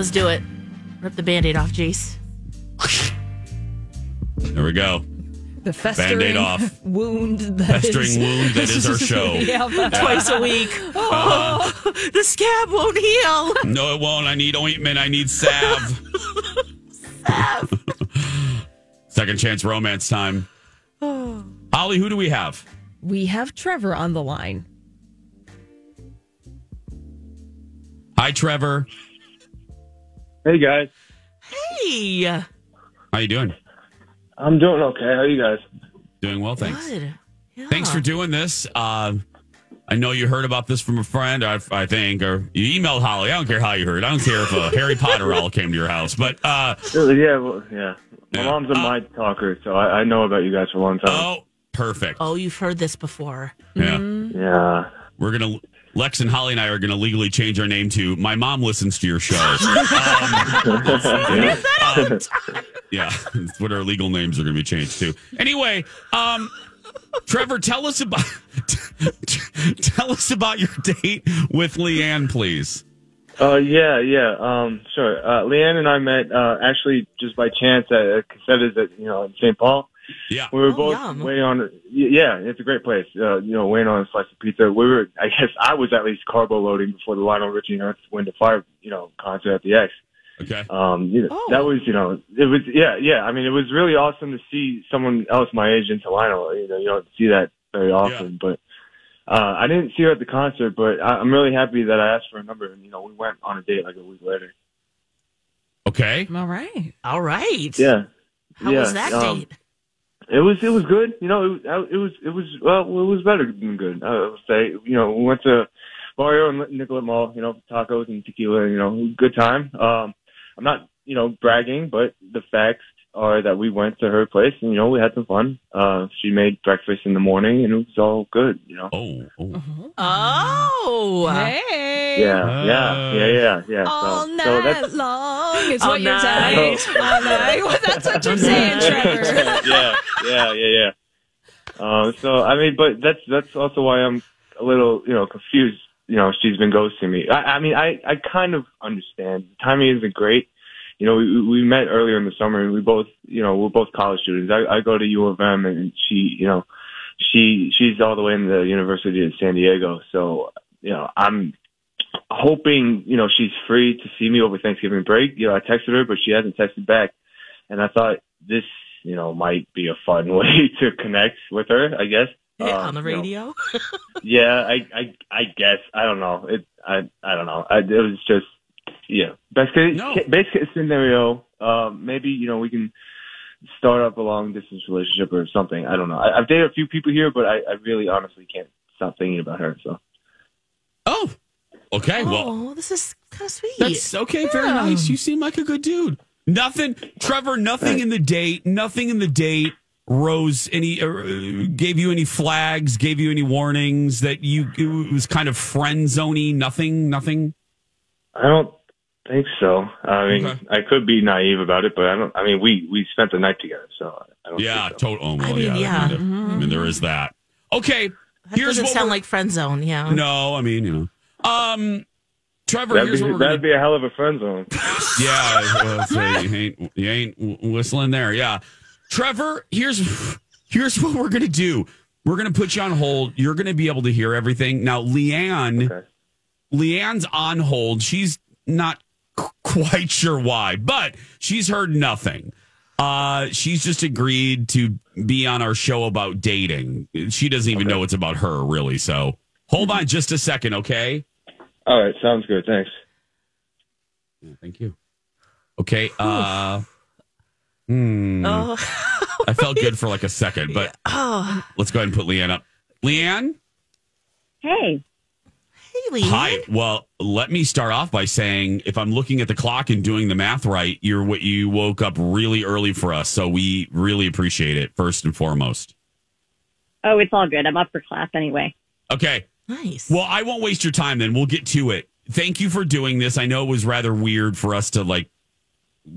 Let's do it. Rip the band aid off, Jace. There we go. The festering Band-Aid off. wound. That Festering is- wound that is our show. yeah, but- Twice a week. Uh-huh. Oh, the scab won't heal. No, it won't. I need ointment. I need salve. Second chance romance time. Holly, who do we have? we have Trevor on the line. Hi, Trevor. Hey guys, Hey. How you doing? I'm doing okay. How are you guys? Doing well, thanks. Good. Yeah. Thanks for doing this. Uh, I know you heard about this from a friend, I, I think, or you emailed Holly. I don't care how you heard. I don't care if a Harry Potter all came to your house, but uh, Yeah, well, yeah. My Yeah. mom's a Uh, mind talker, so I, I know about you guys for a long time. oh, perfect. Oh, you've heard this before. Yeah, Yeah. we're gonna. Lex and Holly and I are going to legally change our name to "My Mom Listens to Your Show." um, yeah, um, yeah, that's what our legal names are going to be changed to. Anyway, um, Trevor, tell us about tell us about your date with Leanne, please. Uh, yeah, yeah. Um, sure. Uh, Leanne and I met uh, actually just by chance at uh, Cossetta's at you know in St. Paul. Yeah, We were Oh, both yum. waiting on. Yeah, it's a great place. Uh, you know, waiting on a slice of pizza. We were. I guess I was at least carbo loading before the Lionel Richie and Earth, Wind and Fire, you know, concert at the X. okay. Um, you know, Oh. that was, you know, it was, yeah, yeah. I mean, it was really awesome to see someone else my age into Lionel. You know, you don't see that very often, but, uh, I didn't see her at the concert, but I, I'm really happy that I asked for a number and, you know, we went on a date like a week later. Okay. All right. All right. Yeah. How yeah, was that um, date? It was, it was good. You know, it, was- it was, it was, well, it was better than good. I would say, you know, we went to Barrio and Nicollet Mall, you know, tacos and tequila, you know, good time. Um, I'm not, you know, bragging, but the facts are that we went to her place and, you know, we had some fun. Uh, she made breakfast in the morning and it was all good, you know. Oh, oh. Oh. Hey. Yeah, yeah, yeah, yeah, yeah. All so, night so that's, long is All what you're saying. All night. Well, that's what you're saying, Trevor. yeah, yeah, yeah, yeah. Um, so I mean, but that's that's also why I'm a little, you know, confused. You know, she's been ghosting me. I, I mean, I I kind of understand. The Timing isn't great. You know, we we met earlier in the summer, and we both, you know, we're both college students. I I go to U of M, and she, you know, she she's all the way in the University of San Diego. So, you know, I'm hoping, you know, she's free to see me over Thanksgiving break. You know, I texted her, but she hasn't texted back. And I thought this, you know, might be a fun way to connect with her, I guess. Yeah, Um, on the you know, radio. yeah, I, I, I guess. I don't know. It, I, I don't know. I, it was just, yeah. Best case, No. best case scenario, um, maybe, you know, we can start up a long distance relationship or something. I don't know. I, I've dated a few people here, but I, I really honestly can't stop thinking about her. So, Oh, okay. Well, oh, this is kind of sweet. that's okay. Very nice. You seem like a good dude. Nothing, Trevor. Nothing in the date. Nothing in the date. Rose, any uh, gave you any flags? Gave you any warnings that you it was kind of friend zoney? Nothing. Nothing. I don't think so. I mean, Okay. I could be naive about it, but I don't. I mean, we we spent the night together, so I don't. Yeah. think so. Total. Oh, well, I mean, yeah. yeah. kind of- I mean, there is that. Okay. that here's doesn't what sound like friend zone. Yeah. No, I mean, you know. Um, Trevor, That'd here's be, what we're gonna be a hell of a friend zone. Yeah, well, so you ain't you ain't whistling there. Yeah, Trevor, here's here's what we're gonna do. We're gonna put you on hold. You're gonna be able to hear everything. Now, Leanne, Okay. Leanne's on hold. She's not qu- quite sure why, but she's heard nothing. Uh, she's just agreed to be on our show about dating. She doesn't even know it's about her, really. So hold on just a second, okay? All right, sounds good. Thanks. Yeah, thank you. Okay. Uh, hmm. Oh. I felt good for like a second, but oh. let's go ahead and put Leanne up. Leanne, Hey, Hey, Lee. hi. Well, let me start off by saying if I'm looking at the clock and doing the math right, you're what you woke up really early for us, so we really appreciate it first and foremost. oh, it's all good. I'm up for class anyway. Okay. Nice. Well, I won't waste your time then. We'll get to it. Thank you for doing this. I know it was rather weird for us to like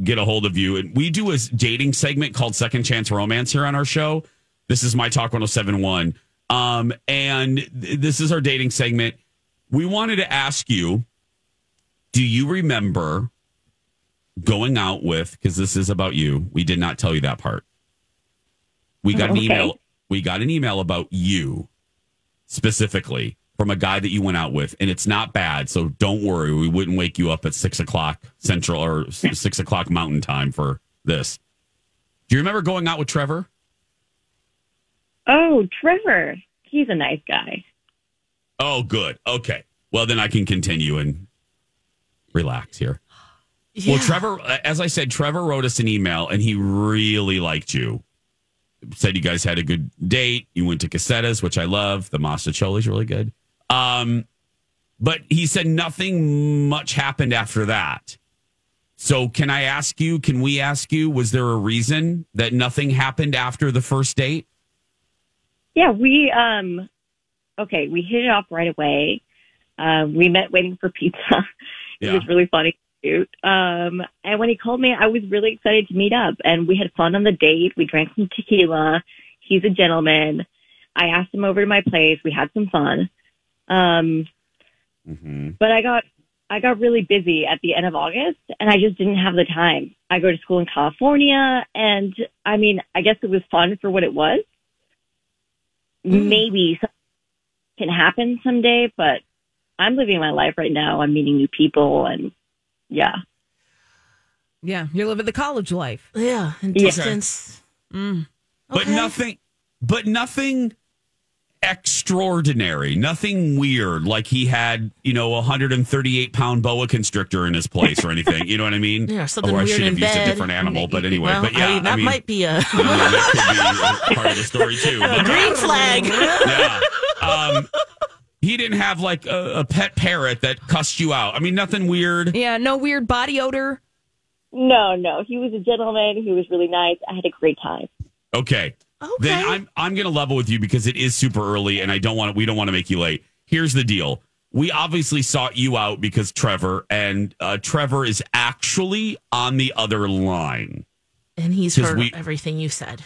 get a hold of you. And we do a dating segment called Second Chance Romance here on our show. This is my Talk 1071. Um, and th- this is our dating segment. We wanted to ask you do you remember going out with because this is about you. We did not tell you that part. We got an email. We got an email about you specifically from a guy that you went out with, and it's not bad. So don't worry. We wouldn't wake you up at six o'clock central or six o'clock mountain time for this. Do you remember going out with Trevor? Oh, Trevor. He's a nice guy. Oh, good. Okay. Well, then I can continue and relax here. Yeah. Well, Trevor, as I said, Trevor wrote us an email and he really liked you. Said you guys had a good date. You went to Cossetta's, which I love. The mostaccioli is really good. Um, but he said nothing much happened after that. So, can I ask you? Can we ask you? Was there a reason that nothing happened after the first date? Yeah, we um okay, we hit it off right away. Uh, we met waiting for pizza. it Yeah. was really funny. Um, and when he called me, I was really excited to meet up, and we had fun on the date. We drank some tequila. He's a gentleman. I asked him over to my place. We had some fun. Um, Mm-hmm. but I got I got really busy at the end of August, and I just didn't have the time. I go to school in California, and I mean, I guess it was fun for what it was. Maybe something can happen someday, but I'm living my life right now. I'm meeting new people, and yeah, Yeah, you're living the college life. Yeah. And Yeah. distance. Mm. but nothing but nothing extraordinary nothing weird like he had you know a 138 pound boa constrictor in his place or anything you know what i mean Yeah, something or i weird should in have used bed. a different animal but anyway Well, but yeah I mean, that mean, might be a I mean, that could be a part of the story too but green flag. yeah um he didn't have like a, a pet parrot that cussed you out i mean nothing weird Yeah, no weird body odor. no, no, he was a gentleman. He was really nice. I had a great time. okay Okay. then I'm I'm gonna level with you because it is super early and I don't want to we don't want to make you late. Here's the deal. We obviously sought you out because Trevor and uh, Trevor is actually on the other line, and he's heard we- everything you said.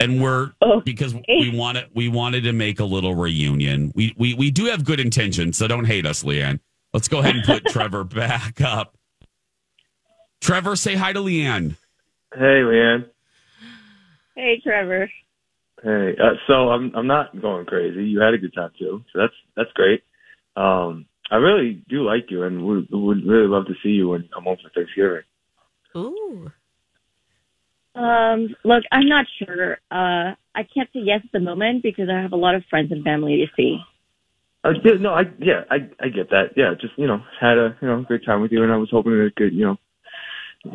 and we're Oh. because we wanted we wanted to make a little reunion. We we we do have good intentions, so don't hate us, Leanne. Let's go ahead and put Trevor back up. Trevor, say hi to Leanne. Hey, Leanne. Hey, Trevor. Hey, uh, so I'm I'm not going crazy. You had a good time too, so that's that's great. Um, I really do like you, and would would really love to see you when you come home for Thanksgiving. Ooh. Um, look, I'm not sure. Uh, I can't say yes at the moment because I have a lot of friends and family to see. Uh, yeah, no, I yeah, I I get that. Yeah, just you know, had a you know great time with you, and I was hoping that it could you know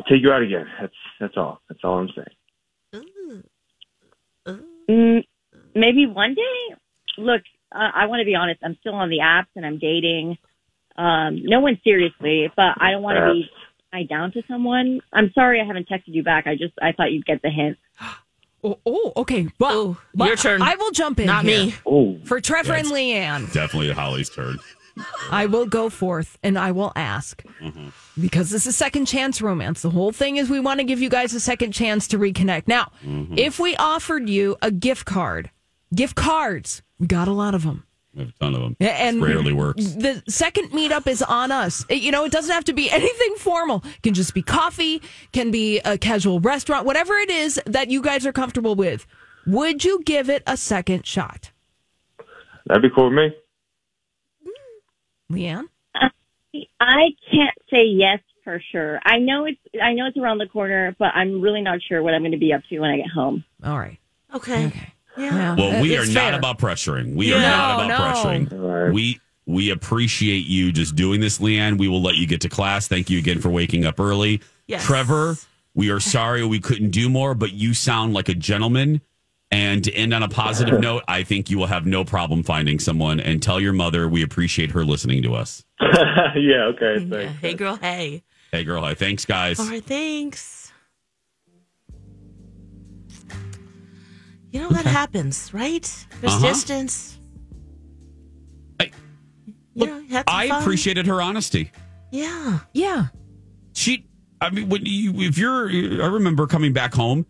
take you out again. That's that's all. That's all I'm saying. Ooh. Ooh. Mm, maybe one day. Look, uh, I want to be honest. I'm still on the apps and I'm dating. Um, no one seriously, but I don't want to be tied down to someone. I'm sorry I haven't texted you back. I just I thought you'd get the hint. Oh, oh okay. Well, Ooh, well, your turn. I will jump in. Not here. me. Oh, For Trevor Yeah, and Leanne, Definitely Holly's turn. I will go forth and I will ask because this is second chance romance. The whole thing is we want to give you guys a second chance to reconnect. Now, if we offered you a gift card, gift cards, we got a lot of them. We have a ton of them. And This rarely works. The second meetup is on us. You know, it doesn't have to be anything formal. It can just be coffee, can be a casual restaurant, whatever it is that you guys are comfortable with. Would you give it a second shot? that'd be cool with me. Mm-hmm. Leanne? Uh, I can't say yes for sure. I know it's I know it's around the corner, but I'm really not sure what I'm going to be up to when I get home. All right. Okay. Okay. Yeah. Well, uh, we are It's not about pressuring. We are not about no. pressuring. All right. We we appreciate you just doing this, Leanne. We will let you get to class. Thank you again for waking up early. Yes. Trevor, we are sorry we couldn't do more, but you sound like a gentleman. And to end on a positive note, I think you will have no problem finding someone and tell your mother we appreciate her listening to us. yeah. Okay. Yeah. Thanks. Hey, girl. Hey. Hey, girl. Hi. Thanks, guys. All right. Thanks. You know that happens, right? There's Uh-huh. distance. I- look, you had some I fun. appreciated her honesty. Yeah. Yeah. she i mean when you if you're i remember coming back home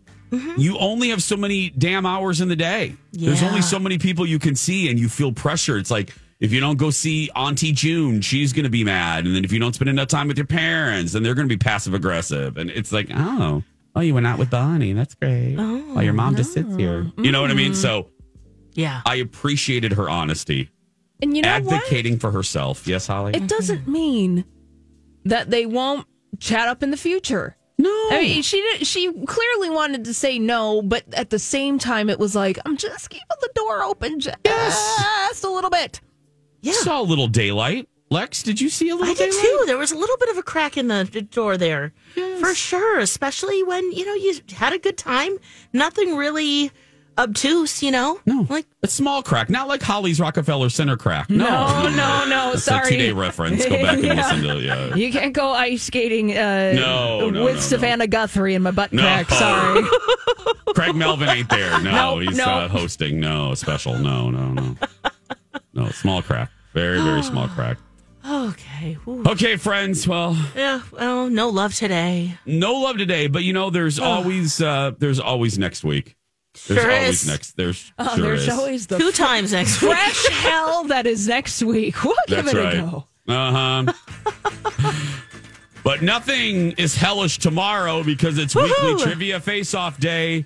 you only have so many damn hours in the day there's only so many people you can see and you feel pressure it's like if you don't go see Auntie June, she's going to be mad. And then if you don't spend enough time with your parents, then they're going to be passive aggressive. And it's like, oh, oh, you went out with Bonnie. That's great. Oh, While your mom just sits here. You know what I mean? So Yeah. I appreciated her honesty, And you know what? advocating for herself. Yes, Holly? It doesn't mean that they won't chat up in the future. no. I mean, she did, she clearly wanted to say no, but at the same time, it was like, I'm just keeping the door open just a little bit. Yeah. saw a little daylight. Lex, did you see a little I did daylight? too. There was a little bit of a crack in the the door there, for sure. Especially when you know you had a good time. Nothing really obtuse, you know. No, like a small crack, not like Holly's Rockefeller Center crack. No, No, no, no. That's sorry. a two-day reference. Go back and Yeah. listen to yeah. You can't go ice skating uh, No, no, with no, Savannah Guthrie in my butt No. crack. Sorry. Craig Melvin ain't there. No, Nope, he's no. not hosting. No special. No, no, no. No small crack. Very, very small crack. Okay, Ooh. Okay, friends. Well, yeah. Well, no love today. no love today, but you know, there's always uh there's always next week. There's Sure always is. next. There's Oh, sure there's is. always the Two times next week. fresh hell that is next week. We'll give That's it right. a go. Uh huh. but nothing is hellish tomorrow because it's weekly trivia face-off day.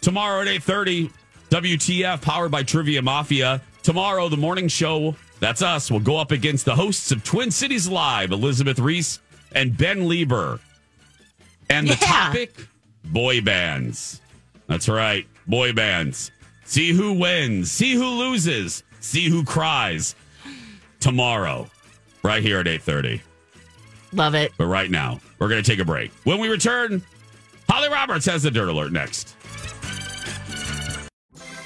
Tomorrow at eight thirty, WTF powered by Trivia Mafia. Tomorrow, the morning show. That's us. We'll go up against the hosts of Twin Cities Live, Elizabeth Ries and Ben Leber. And the Yeah. topic: boy bands. That's right, boy bands. See who wins. See who loses. See who cries. Tomorrow, right here at eight thirty. Love it. But right now, we're going to take a break. When we return, Holly Roberts has the Dirt Alert next.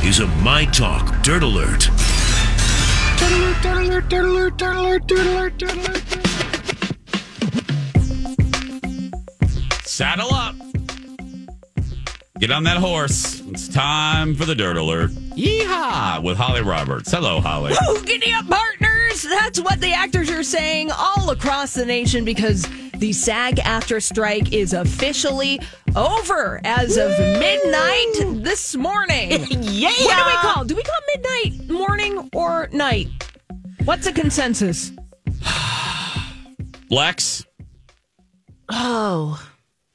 This is a My Talk Dirt Alert. Saddle up. Get on that horse. It's time for the Dirt Alert. Yeehaw! With Holly Roberts. Hello, Holly. Woo, giddy up, partners! That's what the actors are saying all across the nation because the SAG AFTRA strike is officially over as of midnight this morning. Yeah. What do we call? Do we call midnight morning or night? What's a consensus? Lex, Oh.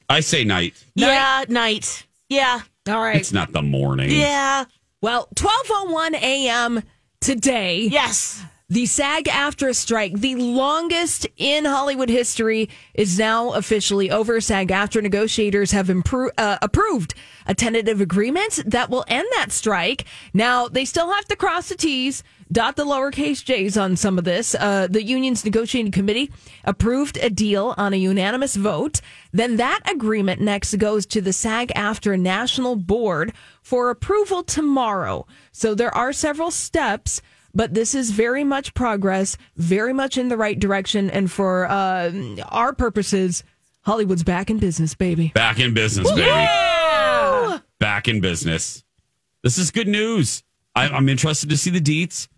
I say night. Yeah. Night. Yeah. All right. It's not the morning. Yeah. Well, 12:01 a.m. today. Yes. The SAG AFTRA strike, the longest in Hollywood history, is now officially over. SAG AFTRA negotiators have impro- uh, approved a tentative agreement that will end that strike. Now, they still have to cross the T's, dot the lowercase j's on some of this. Uh, the union's negotiating committee approved a deal on a unanimous vote. Then that agreement next goes to the SAG AFTRA National Board for approval tomorrow. So there are several steps but this is very much progress, very much in the right direction. And for uh, our purposes, Hollywood's back in business, baby. Back in business, baby. Back in business. This is good news. I, I'm interested to see the deets,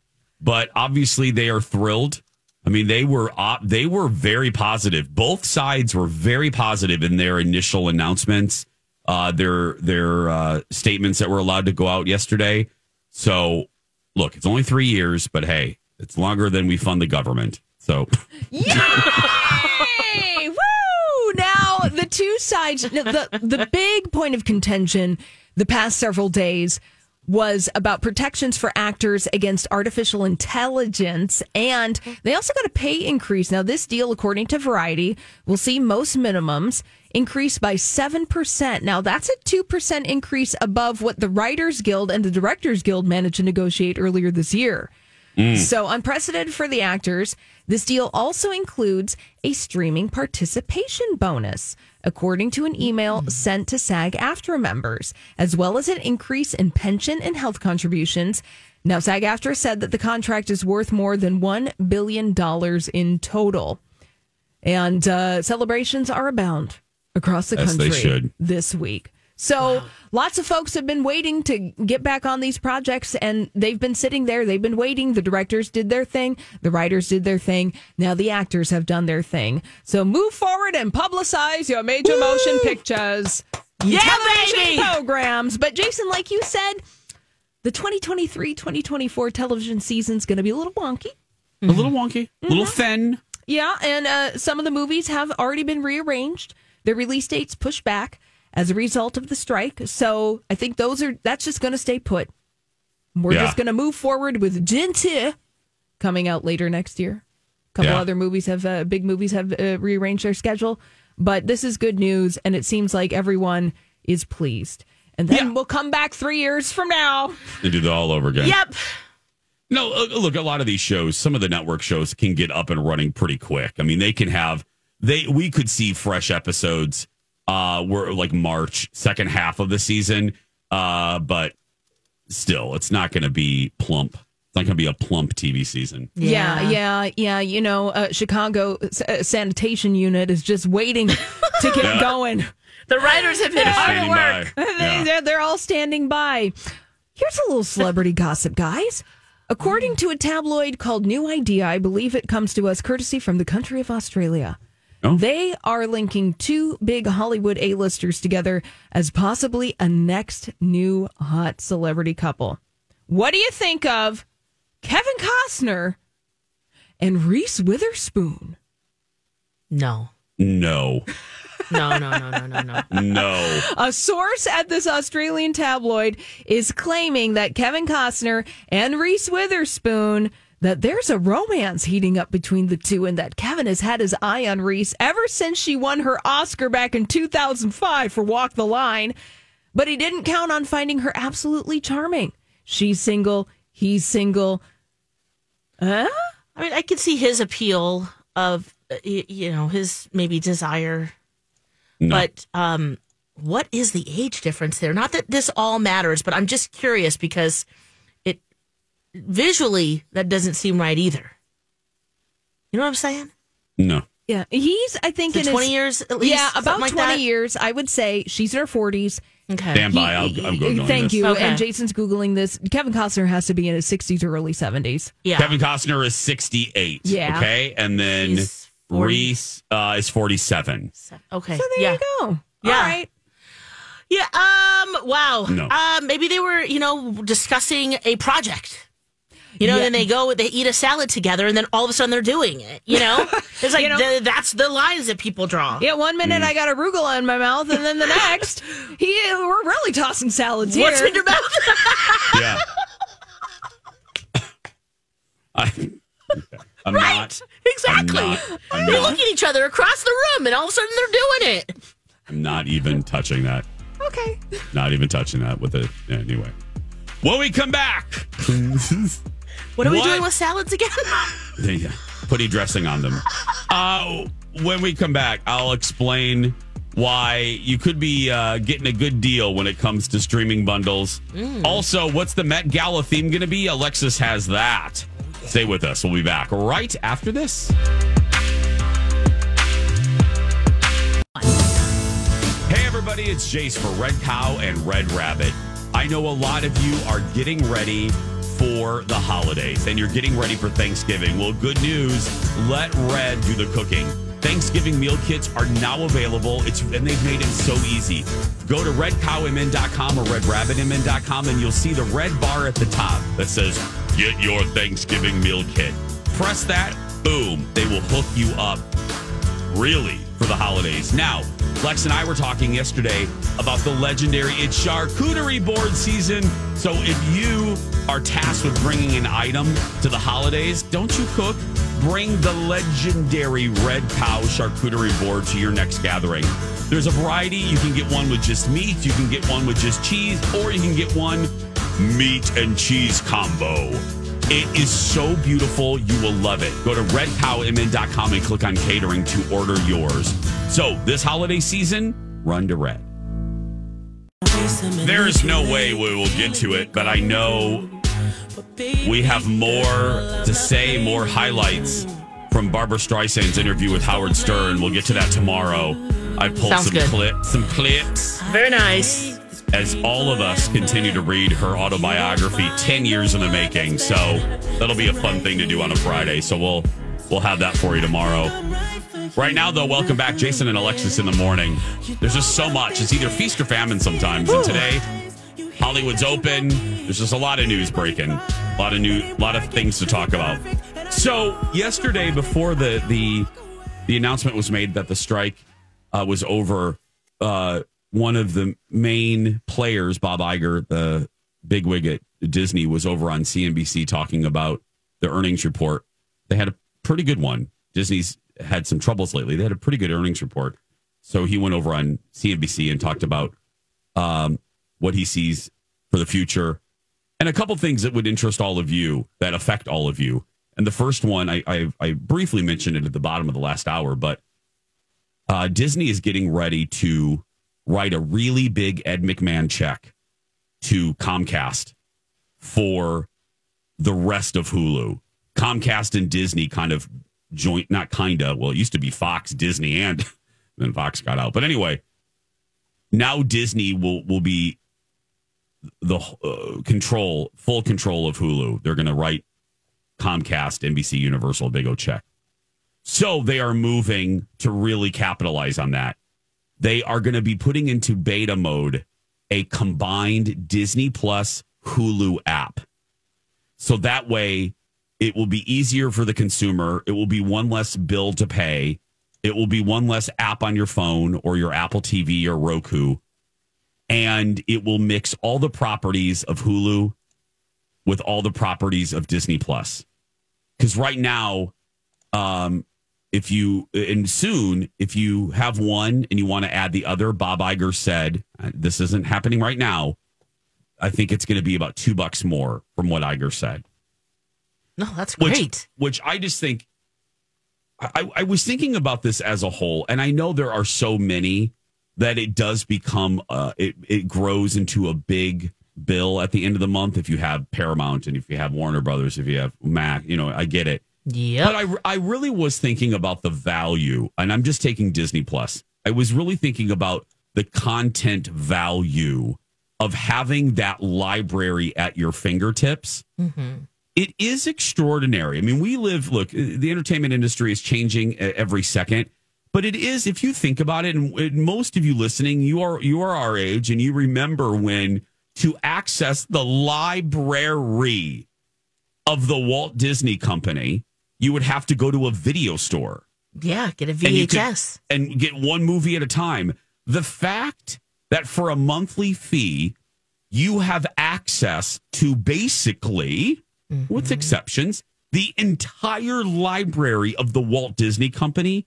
but obviously they are thrilled. I mean, they were op- they were very positive. Both sides were very positive in their initial announcements, uh, their their uh, statements that were allowed to go out yesterday. So, look, it's only three years, but hey, it's longer than we fund the government. So, Yay! Woo! Now the two sides, the the big point of contention the past several days was about protections for actors against artificial intelligence, and they also got a pay increase. Now, this deal, according to Variety, will see most minimums increase by 7%. Now, that's a 2% increase above what the Writers Guild and the Directors Guild managed to negotiate earlier this year. So unprecedented for the actors. This deal also includes a streaming participation bonus, according to an email sent to SAG AFTRA members, as well as an increase in pension and health contributions. Now, SAG AFTRA said that the contract is worth more than $1 billion in total. And uh, celebrations are abound across the Yes, country should. this week. So lots of folks have been waiting to get back on these projects and they've been sitting there. They've been waiting. The directors did their thing. The writers did their thing. Now the actors have done their thing. So move forward and publicize your major motion pictures. Yeah, television baby! programs. But Jason, like you said, the 2023-2024 television season's going to be a little wonky. A little wonky, a little thin. Yeah, and uh, some of the movies have already been rearranged. Their release dates pushed back as a result of the strike. So I think those are that's just going to stay put. We're Yeah. just going to move forward with Gente coming out later next year. A couple Yeah. other movies have uh, big movies have uh, rearranged their schedule, but this is good news, and it seems like everyone is pleased. And then Yeah. we'll come back three years from now. And do that all over again. Yep. No, uh, look, a lot of these shows, some of the network shows can get up and running pretty quick. I mean, they can have they we could see fresh episodes uh were like March, second half of the season. Uh but still, it's not going to be plump. It's not going to be a plump TV season. Yeah, yeah, yeah. You know, uh, Chicago s- uh, sanitation unit is just waiting to get Yeah. going. The writers have been hard at work. Yeah. they're, they're all standing by. Here's a little celebrity gossip, guys. According to a tabloid called New Idea, I believe it comes to us courtesy from the country of Australia. Oh. They are linking two big Hollywood A-listers together as possibly a next new hot celebrity couple. What do you think of Kevin Costner and Reese Witherspoon? No. No. No, no, no, no, no, no. No. A source at this Australian tabloid is claiming that Kevin Costner and Reese Witherspoon that there's a romance heating up between the two and that Kevin has had his eye on Reese ever since she won her Oscar back in 2005 for Walk the Line, but he didn't count on finding her absolutely charming. She's single, he's single. Huh? I mean, I could see his appeal of, uh, you know, his maybe desire. No. But um, what is the age difference there? Not that this all matters, but I'm just curious because it visually that doesn't seem right either. You know what I'm saying? No. Yeah, he's I think So in his- 20 years at least. Yeah, about like 20 that? years. I would say she's in her 40s. Okay. Stand by. I'll, He- I'm going. Thank this. you. Okay. And Jason's googling this. Kevin Costner has to be in his 60s or early 70s. Yeah. Kevin Costner is 68. Yeah. Okay. And then Reese uh, is 47. Okay. So there yeah. you go. Yeah. All right. Yeah. Um. Wow. No. Um. Maybe they were, you know, discussing a project. You know, Yeah. then they go, they eat a salad together, and then all of a sudden they're doing it. You know, it's like You know- the, that's the lines that people draw. Yeah, one minute hmm. I got arugula in my mouth, and then the next, he we're really tossing salads here. What's in your mouth? Yeah. I, I'm not. exactly. I'm not, I'm they not, look at each other across the room, and all of a sudden they're doing it. I'm not even touching that. okay. Not even touching that with it. Anyway. When we come back, What are we doing with salads again? Yeah, putty dressing on them. Uh, when we come back, I'll explain why you could be uh, getting a good deal when it comes to streaming bundles. Also, what's the Met Gala theme going to be? Alexis has that. Stay with us. We'll be back right after this. Hey, everybody, it's Jace for Red Cow and Red Rabbit. I know a lot of you are getting ready for the holidays and you're getting ready for Thanksgiving. Well, good news let Red do the cooking. Thanksgiving meal kits are now available. It's and they've made it so easy. Go to redcowmn.com or redrabbitmn.com and you'll see the red bar at the top that says "Get your Thanksgiving meal kit." Press that, boom, they will hook you up really for the holidays. Now, Lex and I were talking yesterday about the legendary It's Charcuterie Board season. So if you are tasked with bringing an item to the holidays, don't you cook? Bring the legendary Red Cow Charcuterie Board to your next gathering. There's a variety. You can get one with just meat, you can get one with just cheese, or you can get one meat and cheese combo. It is so beautiful. You will love it. Go to redcowmn.com and click on catering to order yours. So, this holiday season, run to Red. There is no way we will get to it, but I know We have more to say, more highlights from Barbra Streisand's interview with Howard Stern. We'll get to that tomorrow. I pulled Sounds some good. clip, some clips Very nice. As all of us continue to read her autobiography 10 years in the making. So that'll be a fun thing to do on a friday. So we'll we'll have that for you tomorrow. Right now though welcome back jason and alexis in the morning. There's just so much. It's either feast or famine sometimes. And today hollywood's open. There's just a lot of news breaking. A lot of new a lot of things to talk about. So yesterday before the the the announcement was made that the strike uh, was over uh, one of the main players, Bob Iger, the bigwig at Disney, was over on CNBC talking about the earnings report. They had a pretty good one. Disney's had some troubles lately. They had a pretty good earnings report. So he went over on CNBC and talked about um, what he sees for the future and a couple things that would interest all of you that affect all of you. And the first one, I, I, I briefly mentioned it at the bottom of the last hour, but uh, Disney is getting ready to write a really big Ed McMahon check to Comcast for the rest of Hulu. Comcast and Disney kind of joint, not kind of, well, it used to be Fox, Disney, and then Fox got out. But anyway, now Disney will, will be the uh, control, full control of Hulu. They're going to write Comcast, NBC, Universal, big O check. So they are moving to really capitalize on that. They are going to be putting into beta mode a combined Disney Plus Hulu app. So that way it will be easier for the consumer. It will be one less bill to pay. It will be one less app on your phone or your Apple TV or Roku. And it will mix all the properties of Hulu with all the properties of Disney Plus. Because right now, um, if you and soon if you have one and you want to add the other bob Iger said uh, this isn't happening right now. I think it's going to be about two bucks more from what Iger said. No, that's which, great. which i just think I, I was thinking about this as a whole and i know there are so many that it does become uh, it, it grows into a big bill at the end of the month if you have paramount and if you have warner brothers if you have mac you know i get it Yep. but I, I really was thinking about the value, and I'm just taking Disney Plus. I was really thinking about the content value of having that library at your fingertips. Mm-hmm. It is extraordinary. I mean, we live, look, the entertainment industry is changing every second. But it is, if you think about it, and and most of you listening, you are you are our age, and you remember when to access the library of the Walt Disney Company, you would have to go to a video store yeah, get a and could- VHS. and get one movie at a time. The fact that for a monthly fee, you have access to basically, with mm-hmm. exceptions, the entire library of the Walt Disney Company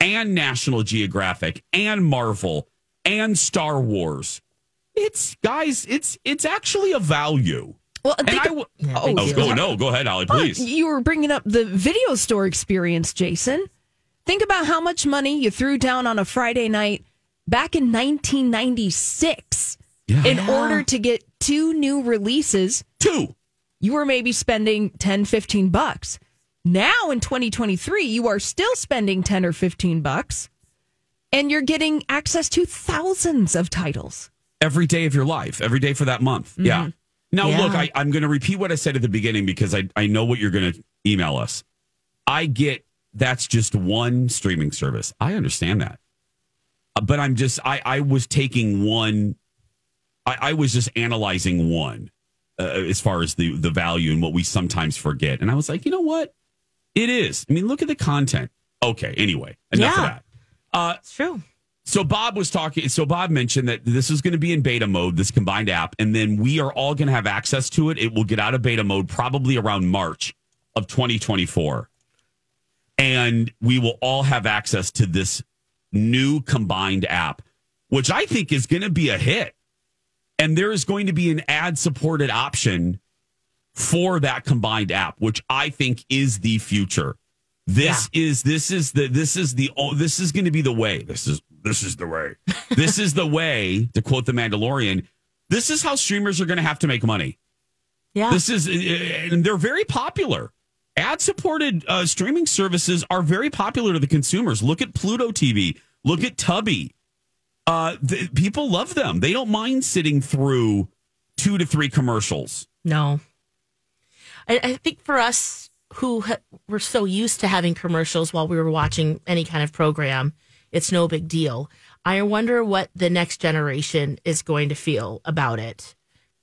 and National Geographic and Marvel and Star Wars. It's guys, it's it's actually a value. Well, And think I w- Yeah, oh, oh, go no, go ahead, Holly, Oh, please. You were bringing up the video store experience, Jason. Think about how much money you threw down on a Friday night back in 1996 Yeah. in order to get two new releases. Two. You were maybe spending 10, 15 bucks. Now in 2023, you are still spending 10 or 15 bucks and you're getting access to thousands of titles. every day of your life, every day for that month. Yeah. Mm-hmm. Now, Yeah. look, I, I'm going to repeat what I said at the beginning because I, I know what you're going to email us. I get that's just one streaming service. I understand that. Uh, But I'm just, I, I was taking one, I, I was just analyzing one uh, as far as the, the value and what we sometimes forget. And I was like, you know what? It is. I mean, look at the content. Okay. Anyway, enough of that. Uh, It's true. So Bob was talking. So Bob mentioned that this is going to be in beta mode, this combined app, and then we are all going to have access to it. It will get out of beta mode probably around March of 2024, and we will all have access to this new combined app, which I think is going to be a hit. And there is going to be an ad-supported option for that combined app, which I think is the future. This is this is the this is the oh, this is going to be the way. This is this is the way. this is the way to quote the Mandalorian. This is how streamers are going to have to make money. Yeah. This is, and they're very popular. Ad supported uh, streaming services are very popular to the consumers. Look at Pluto TV. Look at Tubi. Uh, the, people love them. They don't mind sitting through two to three commercials. No. I, I think for us who ha- were so used to having commercials while we were watching any kind of program, it's no big deal. I wonder what the next generation is going to feel about it,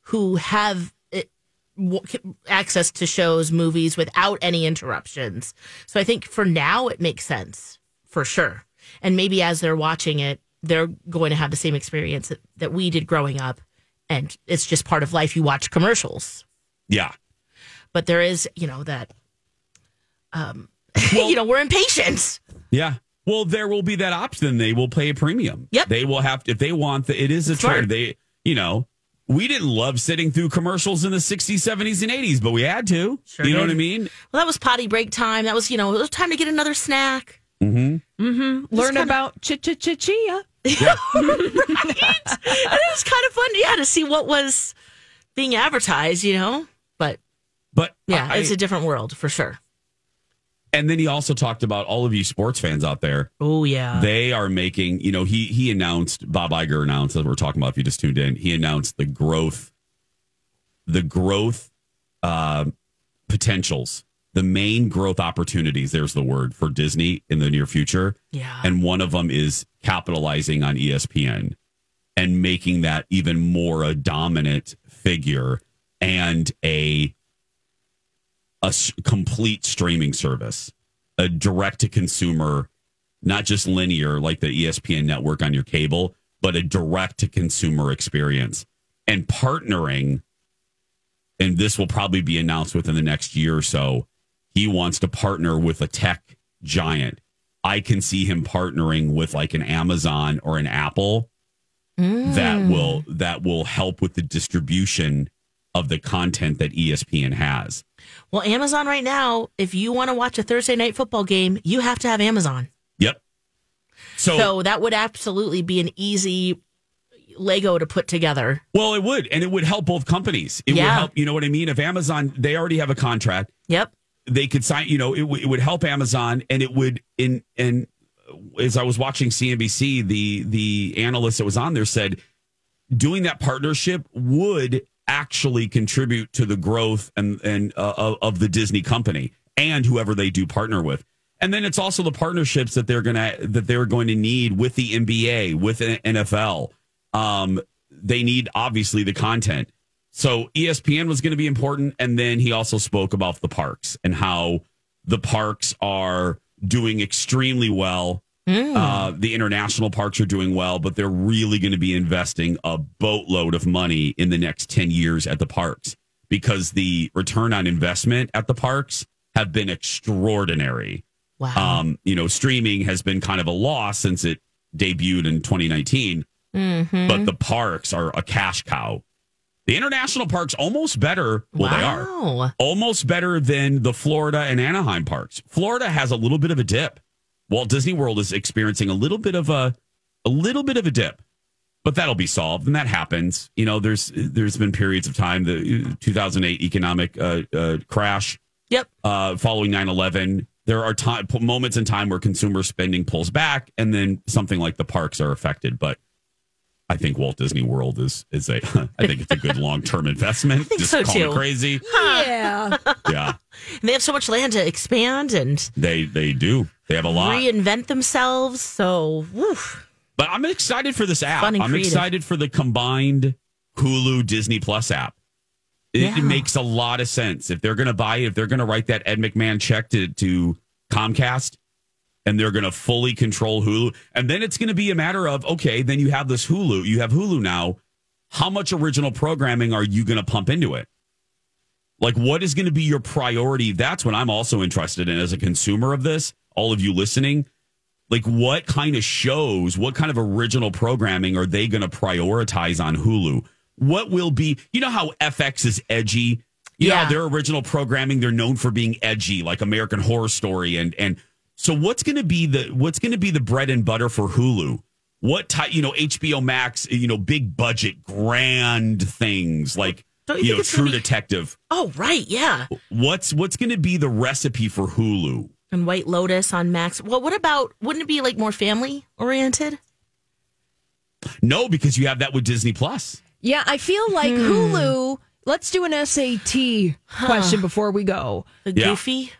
who have it, w- access to shows, movies without any interruptions. So I think for now it makes sense for sure. And maybe as they're watching it, they're going to have the same experience that, that we did growing up. And it's just part of life. You watch commercials Yeah. but there is, you know, that, um, you know, we're impatient. Yeah. Well, there will be that option. They will pay a premium. Yep. They will have to, if they want the, it is a Smart. trend. They, you know, we didn't love sitting through commercials in the 60s, 70s, and 80s, but we had to. Sure you know did. what I mean? Well, that was potty break time. That was, you know, it was time to get another snack. Mm-hmm. Mm-hmm. Learn kinda- about ch ch ch chia. And it was kind of fun, yeah, to see what was being advertised, you know. But But yeah, I- it's a different world for sure. And then he also talked about all of you sports fans out there. Oh yeah, They are making, you know, he he announced Bob Iger announced as we're talking about if you just tuned in, he announced the growth the growth uh, potentials, the main growth opportunities, there's the word for Disney in the near future. yeah. And one of them is capitalizing on ESPN and making that even more a dominant figure and a a s- complete streaming service, a direct to consumer, not just linear like the ESPN network on your cable, but a direct to consumer experience and partnering. And this will probably be announced within the next year or so. He wants to partner with a tech giant. I can see him partnering with like an Amazon or an Apple that mm. will that will help with the distribution of the content that ESPN has. Well, Amazon right now, if you want to watch a Thursday night football game, you have to have Amazon. Yep. So, So that would absolutely be an easy Lego to put together. well, it would, and it would help both companies. It would help. You know what I mean? If Amazon, they already have a contract, Yep. they could sign. You know, it, w- it would help Amazon, and it would in and as I was watching CNBC, the the analyst that was on there said doing that partnership would actually contribute to the growth and and uh, of- the Disney company and whoever they do partner with. And then it's also the partnerships that they're gonna that they're going to need with the NBA, with the NFL. Um, they need obviously the content. So ESPN was going to be important, and then he also spoke about the parks and how the parks are doing extremely well. Uh, the international parks are doing well, but they're really going to be investing a boatload of money in the next 10 years at the parks because the return on investment at the parks have been extraordinary. Wow. Um, you know, streaming has been kind of a loss since it debuted in 2019, but the parks are a cash cow. The international parks almost better. Well, they are almost better than the Florida and Anaheim parks. Florida has a little bit of a dip. Walt Disney World is experiencing a little bit of a a little bit of a dip. But that'll be solved and that happens. You know, there's there's been periods of time the 2008 economic uh, uh, crash Yep. uh, following 9/11 there are time moments in time where consumer spending pulls back and then something like the parks are affected but I think Walt Disney World is is a I think it's a good long-term investment. think Just so, call me too. crazy. Yeah. Yeah. And they have so much land to expand and They they do. They have a lot. reinvent themselves. So, woof. But I'm excited for this app. I'm creative. excited for the combined Hulu Disney Plus app. It, Yeah. makes a lot of sense. If they're going to buy, if they're going to write that Ed McMahon check to, to Comcast and they're going to fully control Hulu, and then it's going to be a matter of, okay, then you have this Hulu, you have Hulu now. How much original programming are you going to pump into it? Like, what is going to be your priority? That's what I'm also interested in as a consumer of this. All of you listening, like what kind of shows, what kind of original programming are they going to prioritize on Hulu? What will be, you know how FX is edgy? You Yeah. how their original programming, they're known for being edgy, like American Horror Story. And, and so what's going to be the, what's going to be the bread and butter for Hulu? What type, you know, HBO Max, you know, big budget, grand things like you you know, True be- Detective. Oh, right. Yeah. What's what's going to be the recipe for Hulu? And White Lotus on Max. Well, what about, wouldn't it be like more family oriented? No, because you have that with Disney Plus. Yeah, I feel like hmm. Hulu. Let's do an SAT question before we go. The Goofy?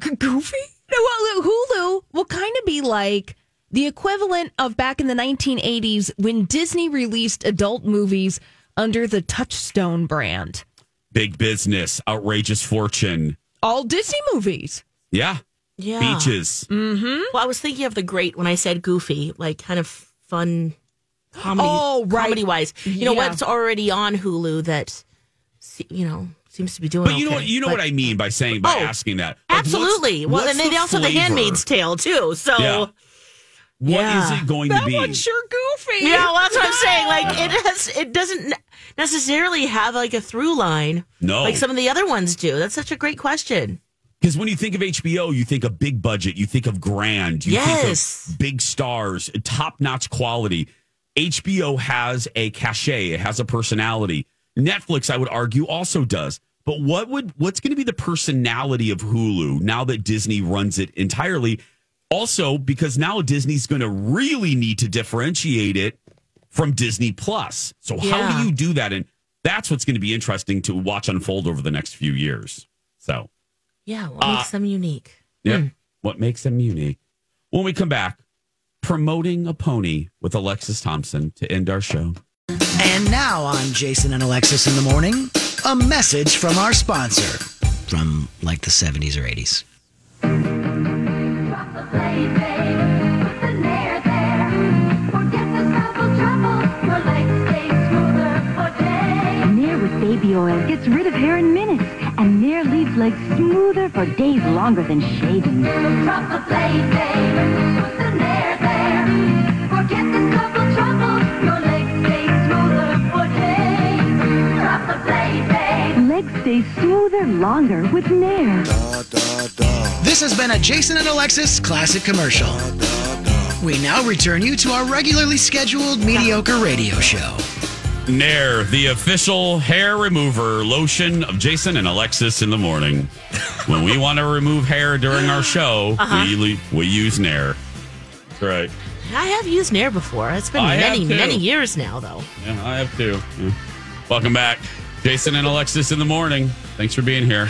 G- Goofy? No, well, Hulu will kind of be like the equivalent of back in the 1980s when Disney released adult movies under the Touchstone brand. Big Business, Outrageous Fortune. All Disney movies. Yeah. Yeah. Beaches. Mm-hmm. Well, I was thinking of the great when I said goofy, like kind of fun comedy. Oh, right. Comedy wise. You know what's already on Hulu that, you know, seems to be doing But you know what you know But- what I mean by saying by Oh, asking that. Like, what's- Absolutely. well, what's and they the also have the? Handmaid's Tale too. So Yeah. What is Yeah. it going That to be? That one's sure goofy. Yeah, well, that's what I'm saying. Like it has, it doesn't necessarily have like a through line, No. like some of the other ones do. That's such a great question. Because when you think of HBO, you think of big budget, you think of grand, you Yes. think of big stars, top notch quality. HBO has a cachet, it has a personality. Netflix, I would argue, also does. But what would what's going to be the personality of Hulu now that Disney runs it entirely? Also, because now Disney's going to really need to differentiate it from Disney Plus. So how do you do that? And that's what's going to be interesting to watch unfold over the next few years. So. Yeah, what Uh, makes them unique? Yeah. What makes them unique? When we come back, promoting a pony with Alexis Thompson to end our show. And now on Jason and Alexis in the morning, a message from our sponsor from like the 70s or 80s. Nair with baby oil gets rid of hair in minutes, and Nair leaves legs smoother for days longer than shaving. The blade, babe. Put the Nair there. Forget the couple trouble. Your legs stay smoother for days. The blade, babe. Legs stay smoother longer with Nair. This has been a Jason and Alexis classic commercial. We now return you to our regularly scheduled mediocre radio show. Nair, the official hair remover lotion of Jason and Alexis in the morning. when we want to remove hair during our show, we, we use Nair. That's right. I have used Nair before. It's been I many, many years now, though. Yeah, I have too. Yeah. Welcome back. Jason and Alexis in the morning. Thanks for being here.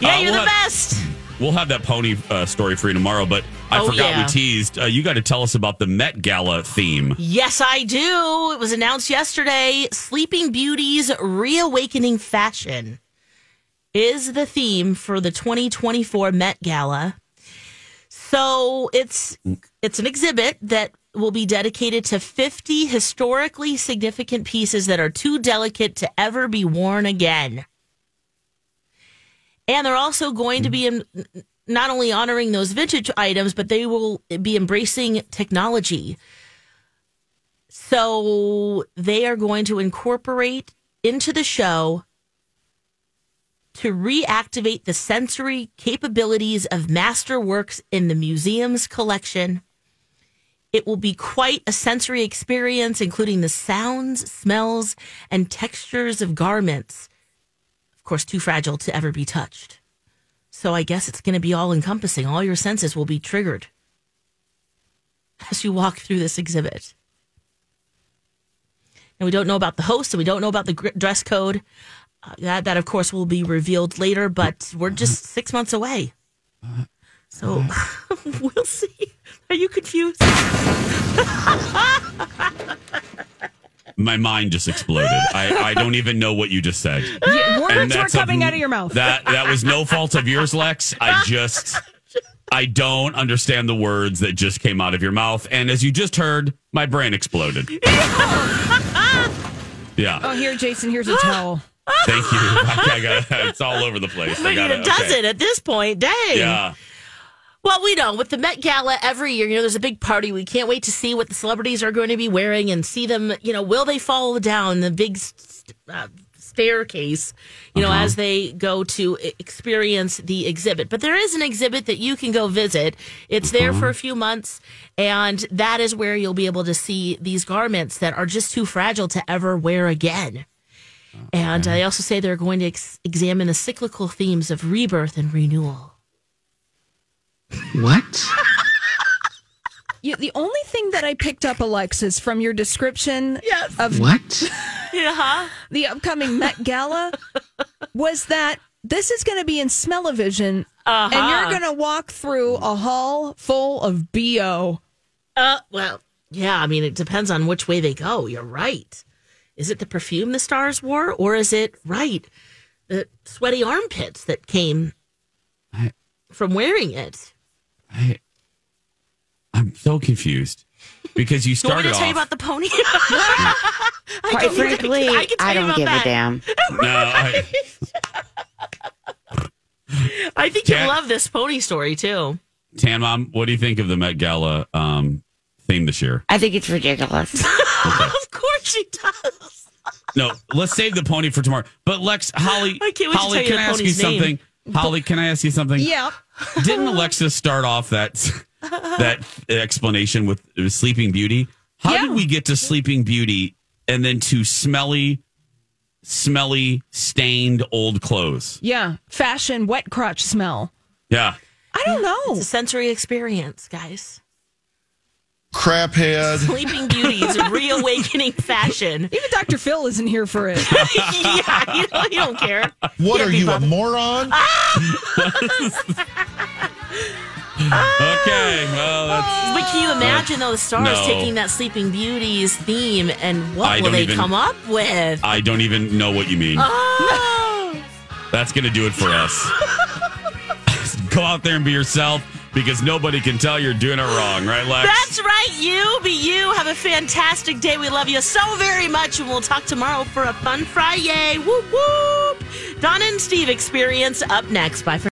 Yeah, Uh, you're we'll the have- best. We'll have that pony uh, story for you tomorrow, but I Oh, forgot yeah. we teased. Uh, you got to tell us about the Met Gala theme. Yes, I do. It was announced yesterday. Sleeping Beauties reawakening fashion is the theme for the 2024 Met Gala. So it's it's an exhibit that will be dedicated to 50 historically significant pieces that are too delicate to ever be worn again. And they're also going to be mm-hmm. in, not only honoring those vintage items, but they will be embracing technology. So they are going to incorporate into the show to reactivate the sensory capabilities of masterworks in the museum's collection. It will be quite a sensory experience, including the sounds, smells, and textures of garments. Of course, too fragile to ever be touched. So I guess it's going to be all encompassing. All your senses will be triggered as you walk through this exhibit. And we don't know about the host, and we don't know about the dress code. Uh, that, that, of course, will be revealed later, but we're just six months away. So we'll see. Are you confused? My mind just exploded. I, I don't even know what you just said. Yeah, words And were that's of- coming out of your mouth. That that was no fault of yours, Lex. I just I don't understand the words that just came out of your mouth. And as you just heard, my brain exploded. Yeah. oh, here, Jason, here's a towel. Thank you. I got, it's all over the place. I I mean, got it does it at this point. Dang. Yeah. Well, we know with the Met Gala every year, you know, there's a big party. We can't wait to see what the celebrities are going to be wearing and see them. You know, will they fall down the big st- uh, staircase? You know, as they go to experience the exhibit. But there is an exhibit that you can go visit. It's there for a few months, and that is where you'll be able to see these garments that are just too fragile to ever wear again. And they also say they're going to ex- examine the cyclical themes of rebirth and renewal. What? You, the only thing that I picked up, Alexis, from your description Yes. of What? Yeah. the upcoming Met Gala was that this is going to be in Smell-O-Vision, and you're going to walk through a hall full of BO. Uh, well, yeah, I mean, it depends on which way they go. You're right. Is it the perfume the stars wore, or is it, right, the sweaty armpits that came I- from wearing it? I, I'm so confused because you started. you want me started to tell you about the pony? Quite frankly, I can tell I you don't about give that. a damn. no, I, I think Jan- you love this pony story too. Tan Mom, what do you think of the Met Gala um, theme this year? I think it's ridiculous. of course she does. No, let's save the pony for tomorrow. But Lex, Holly, I can't wait to Holly, tell you can I ask you name. something? Holly, can I ask you something? Yeah. Didn't Alexa start off that that explanation with Sleeping Beauty? How Yeah. did we get to Sleeping Beauty and then to smelly, smelly, stained old clothes? Yeah. Fashion, wet crotch smell. Yeah. I don't know. It's a sensory experience, guys. Craphead. Sleeping Beauties reawakening fashion. Even Dr. Phil isn't here for it. yeah, you don't, you don't care. What Can't are be you, a moron? Ah! Okay. Well, that's. But can you imagine though the stars No. taking that Sleeping Beauty's theme and what I will don't they even- come up with? I don't even know what you mean. Oh, That's going to do it for us. Go out there and be yourself because nobody can tell you're doing it wrong, right, Lex? that's right. You be you. Have a fantastic day. We love you so very much, and we'll talk tomorrow for a fun Friday. Whoop whoop. Donna and Steve experience up next. Bye for